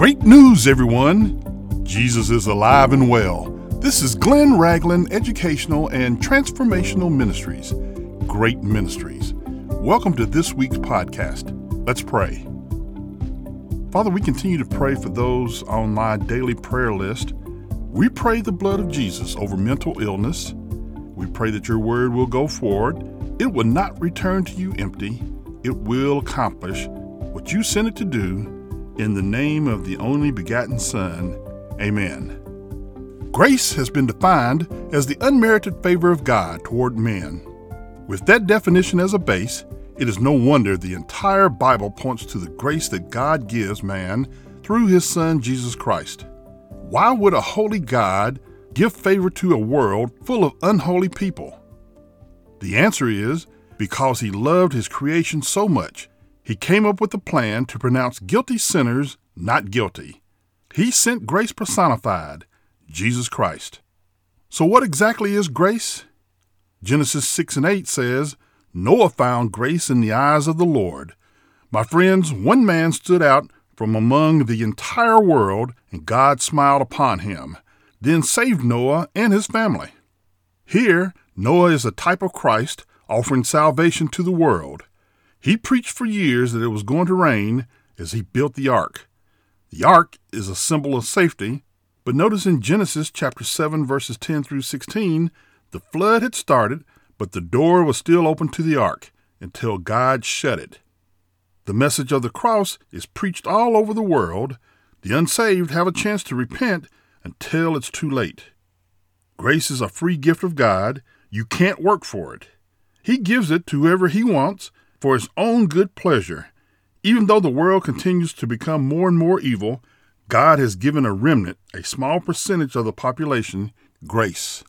Great news, everyone! Jesus is alive and well. This is Glenn Ragland Educational and Transformational Ministries. Great Ministries. Welcome to this week's podcast. Let's pray. Father, we continue to pray for those on my daily prayer list. We pray the blood of Jesus over mental illness. We pray that your word will go forward. It will not return to you empty. It will accomplish what you sent it to do in the name of the only begotten Son. Amen. Grace has been defined as the unmerited favor of God toward men. With that definition as a base, it is no wonder the entire Bible points to the grace that God gives man through his Son Jesus Christ. Why would a holy God give favor to a world full of unholy people? The answer is because he loved his creation so much he came up with a plan to pronounce guilty sinners not guilty. He sent grace personified, Jesus Christ. So, what exactly is grace? Genesis 6 and 8 says, Noah found grace in the eyes of the Lord. My friends, one man stood out from among the entire world, and God smiled upon him, then saved Noah and his family. Here, Noah is a type of Christ offering salvation to the world. He preached for years that it was going to rain as he built the ark. The ark is a symbol of safety, but notice in Genesis chapter 7 verses 10 through 16, the flood had started, but the door was still open to the ark until God shut it. The message of the cross is preached all over the world. The unsaved have a chance to repent until it's too late. Grace is a free gift of God. You can't work for it. He gives it to whoever He wants for his own good pleasure. Even though the world continues to become more and more evil, God has given a remnant, a small percentage of the population, grace.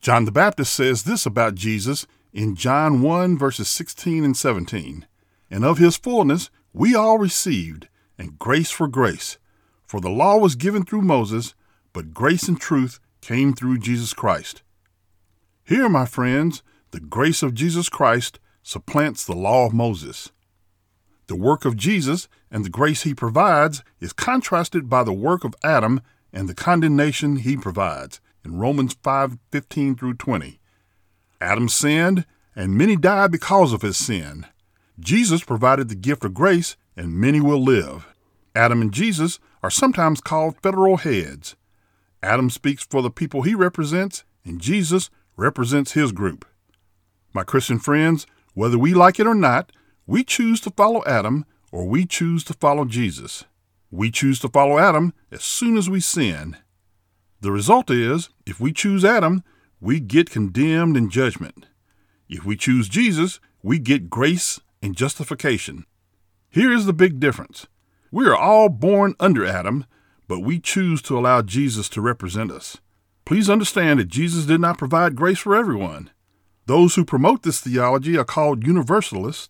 John the Baptist says this about Jesus in John 1, verses 16 and 17 And of his fullness we all received, and grace for grace. For the law was given through Moses, but grace and truth came through Jesus Christ. Here, my friends, the grace of Jesus Christ supplants the law of Moses. The work of Jesus and the grace he provides is contrasted by the work of Adam and the condemnation he provides in Romans 5:15 through 20. Adam sinned and many died because of his sin. Jesus provided the gift of grace and many will live. Adam and Jesus are sometimes called federal heads. Adam speaks for the people he represents and Jesus represents his group. My Christian friends, whether we like it or not, we choose to follow Adam or we choose to follow Jesus. We choose to follow Adam as soon as we sin. The result is, if we choose Adam, we get condemned in judgment. If we choose Jesus, we get grace and justification. Here is the big difference. We are all born under Adam, but we choose to allow Jesus to represent us. Please understand that Jesus did not provide grace for everyone. Those who promote this theology are called universalists.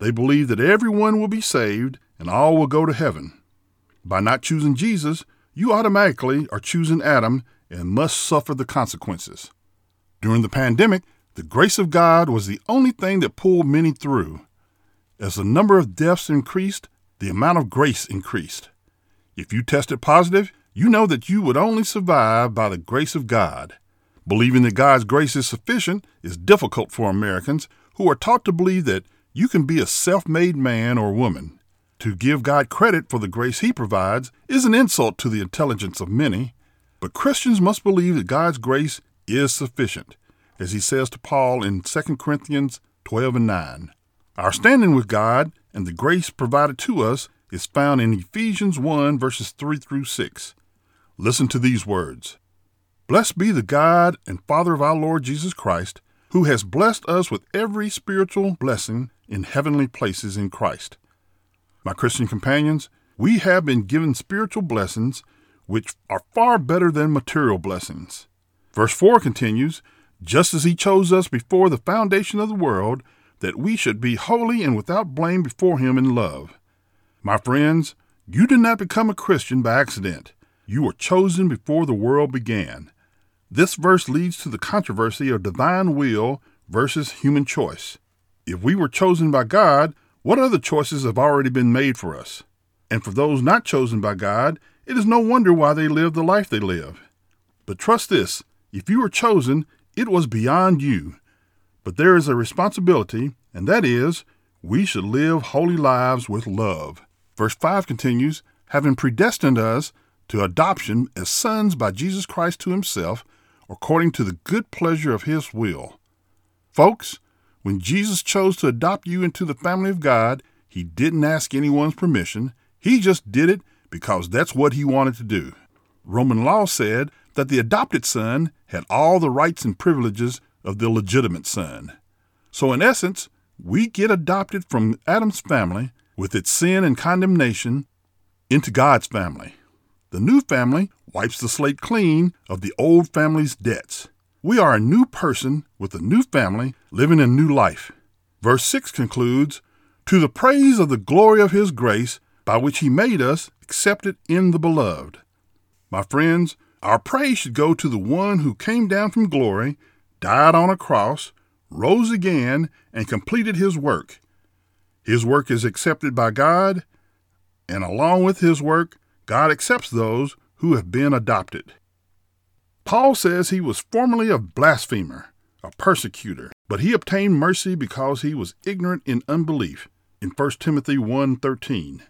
They believe that everyone will be saved and all will go to heaven. By not choosing Jesus, you automatically are choosing Adam and must suffer the consequences. During the pandemic, the grace of God was the only thing that pulled many through. As the number of deaths increased, the amount of grace increased. If you tested positive, you know that you would only survive by the grace of God. Believing that God's grace is sufficient is difficult for Americans who are taught to believe that you can be a self made man or woman. To give God credit for the grace He provides is an insult to the intelligence of many, but Christians must believe that God's grace is sufficient, as He says to Paul in 2 Corinthians 12 and 9. Our standing with God and the grace provided to us is found in Ephesians 1 verses 3 through 6. Listen to these words. Blessed be the God and Father of our Lord Jesus Christ, who has blessed us with every spiritual blessing in heavenly places in Christ. My Christian companions, we have been given spiritual blessings which are far better than material blessings. Verse 4 continues Just as He chose us before the foundation of the world, that we should be holy and without blame before Him in love. My friends, you did not become a Christian by accident. You were chosen before the world began. This verse leads to the controversy of divine will versus human choice. If we were chosen by God, what other choices have already been made for us? And for those not chosen by God, it is no wonder why they live the life they live. But trust this if you were chosen, it was beyond you. But there is a responsibility, and that is, we should live holy lives with love. Verse 5 continues, having predestined us to adoption as sons by Jesus Christ to himself, according to the good pleasure of his will. Folks, when Jesus chose to adopt you into the family of God, he didn't ask anyone's permission. He just did it because that's what he wanted to do. Roman law said that the adopted son had all the rights and privileges of the legitimate son. So, in essence, we get adopted from Adam's family with its sin and condemnation into God's family. The new family wipes the slate clean of the old family's debts. We are a new person with a new family living a new life. Verse 6 concludes To the praise of the glory of his grace, by which he made us accepted in the beloved. My friends, our praise should go to the one who came down from glory, died on a cross, rose again, and completed his work. His work is accepted by God, and along with his work, God accepts those who have been adopted. Paul says he was formerly a blasphemer, a persecutor, but he obtained mercy because he was ignorant in unbelief in 1 Timothy 1:13.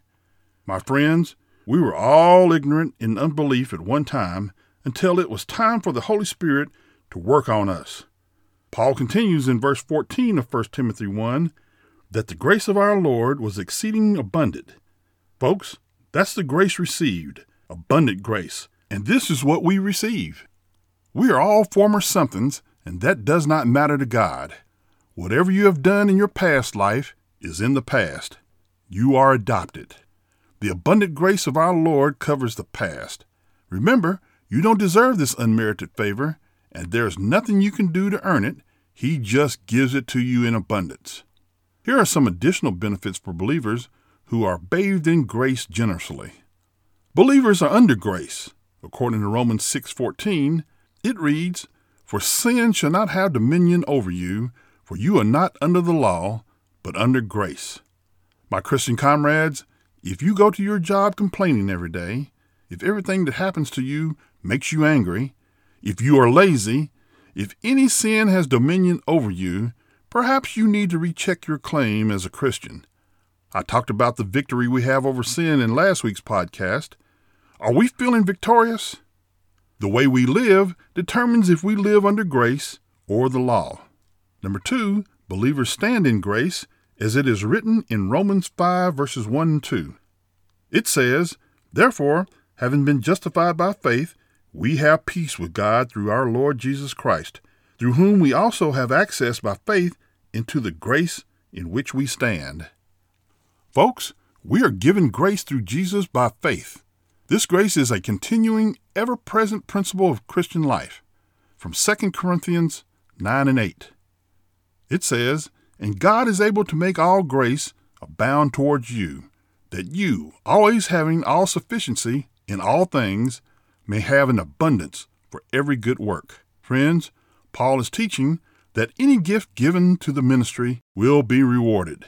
My friends, we were all ignorant in unbelief at one time until it was time for the Holy Spirit to work on us. Paul continues in verse 14 of 1 Timothy 1 that the grace of our Lord was exceeding abundant. Folks, that's the grace received, abundant grace, and this is what we receive. We are all former somethings, and that does not matter to God. Whatever you have done in your past life is in the past. You are adopted. The abundant grace of our Lord covers the past. Remember, you don't deserve this unmerited favor, and there's nothing you can do to earn it. He just gives it to you in abundance. Here are some additional benefits for believers who are bathed in grace generously. Believers are under grace. According to Romans 6:14, it reads, For sin shall not have dominion over you, for you are not under the law, but under grace. My Christian comrades, if you go to your job complaining every day, if everything that happens to you makes you angry, if you are lazy, if any sin has dominion over you, perhaps you need to recheck your claim as a Christian. I talked about the victory we have over sin in last week's podcast. Are we feeling victorious? The way we live determines if we live under grace or the law. Number two, believers stand in grace as it is written in Romans 5, verses 1 and 2. It says, Therefore, having been justified by faith, we have peace with God through our Lord Jesus Christ, through whom we also have access by faith into the grace in which we stand. Folks, we are given grace through Jesus by faith. This grace is a continuing, ever present principle of Christian life. From 2 Corinthians 9 and 8. It says, And God is able to make all grace abound towards you, that you, always having all sufficiency in all things, may have an abundance for every good work. Friends, Paul is teaching that any gift given to the ministry will be rewarded.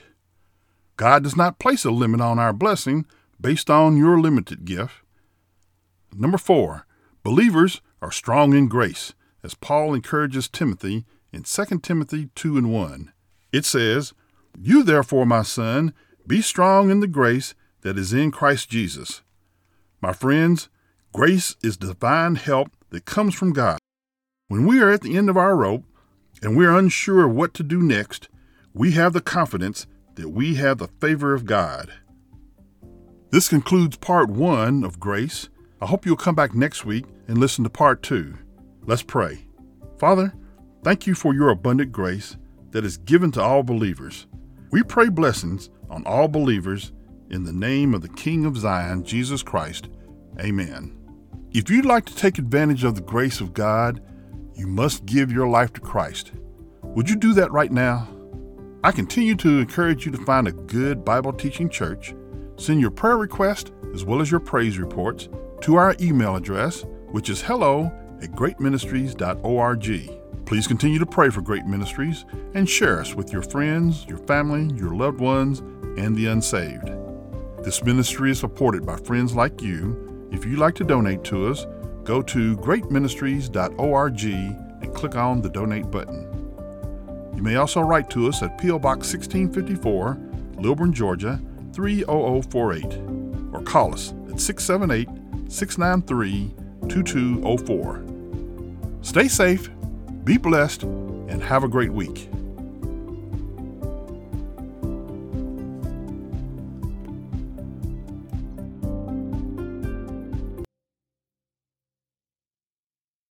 God does not place a limit on our blessing based on your limited gift. Number four, believers are strong in grace, as Paul encourages Timothy in 2 Timothy 2 and 1. It says, You therefore, my son, be strong in the grace that is in Christ Jesus. My friends, grace is divine help that comes from God. When we are at the end of our rope and we are unsure what to do next, we have the confidence that we have the favor of God. This concludes part one of Grace. I hope you'll come back next week and listen to part two. Let's pray. Father, thank you for your abundant grace that is given to all believers. We pray blessings on all believers in the name of the King of Zion, Jesus Christ. Amen. If you'd like to take advantage of the grace of God, you must give your life to Christ. Would you do that right now? I continue to encourage you to find a good Bible teaching church. Send your prayer request as well as your praise reports to our email address, which is hello at greatministries.org. Please continue to pray for Great Ministries and share us with your friends, your family, your loved ones, and the unsaved. This ministry is supported by friends like you. If you'd like to donate to us, go to greatministries.org and click on the donate button. You may also write to us at P.O. Box 1654, Lilburn, Georgia 30048, or call us at 678 693 2204. Stay safe, be blessed, and have a great week.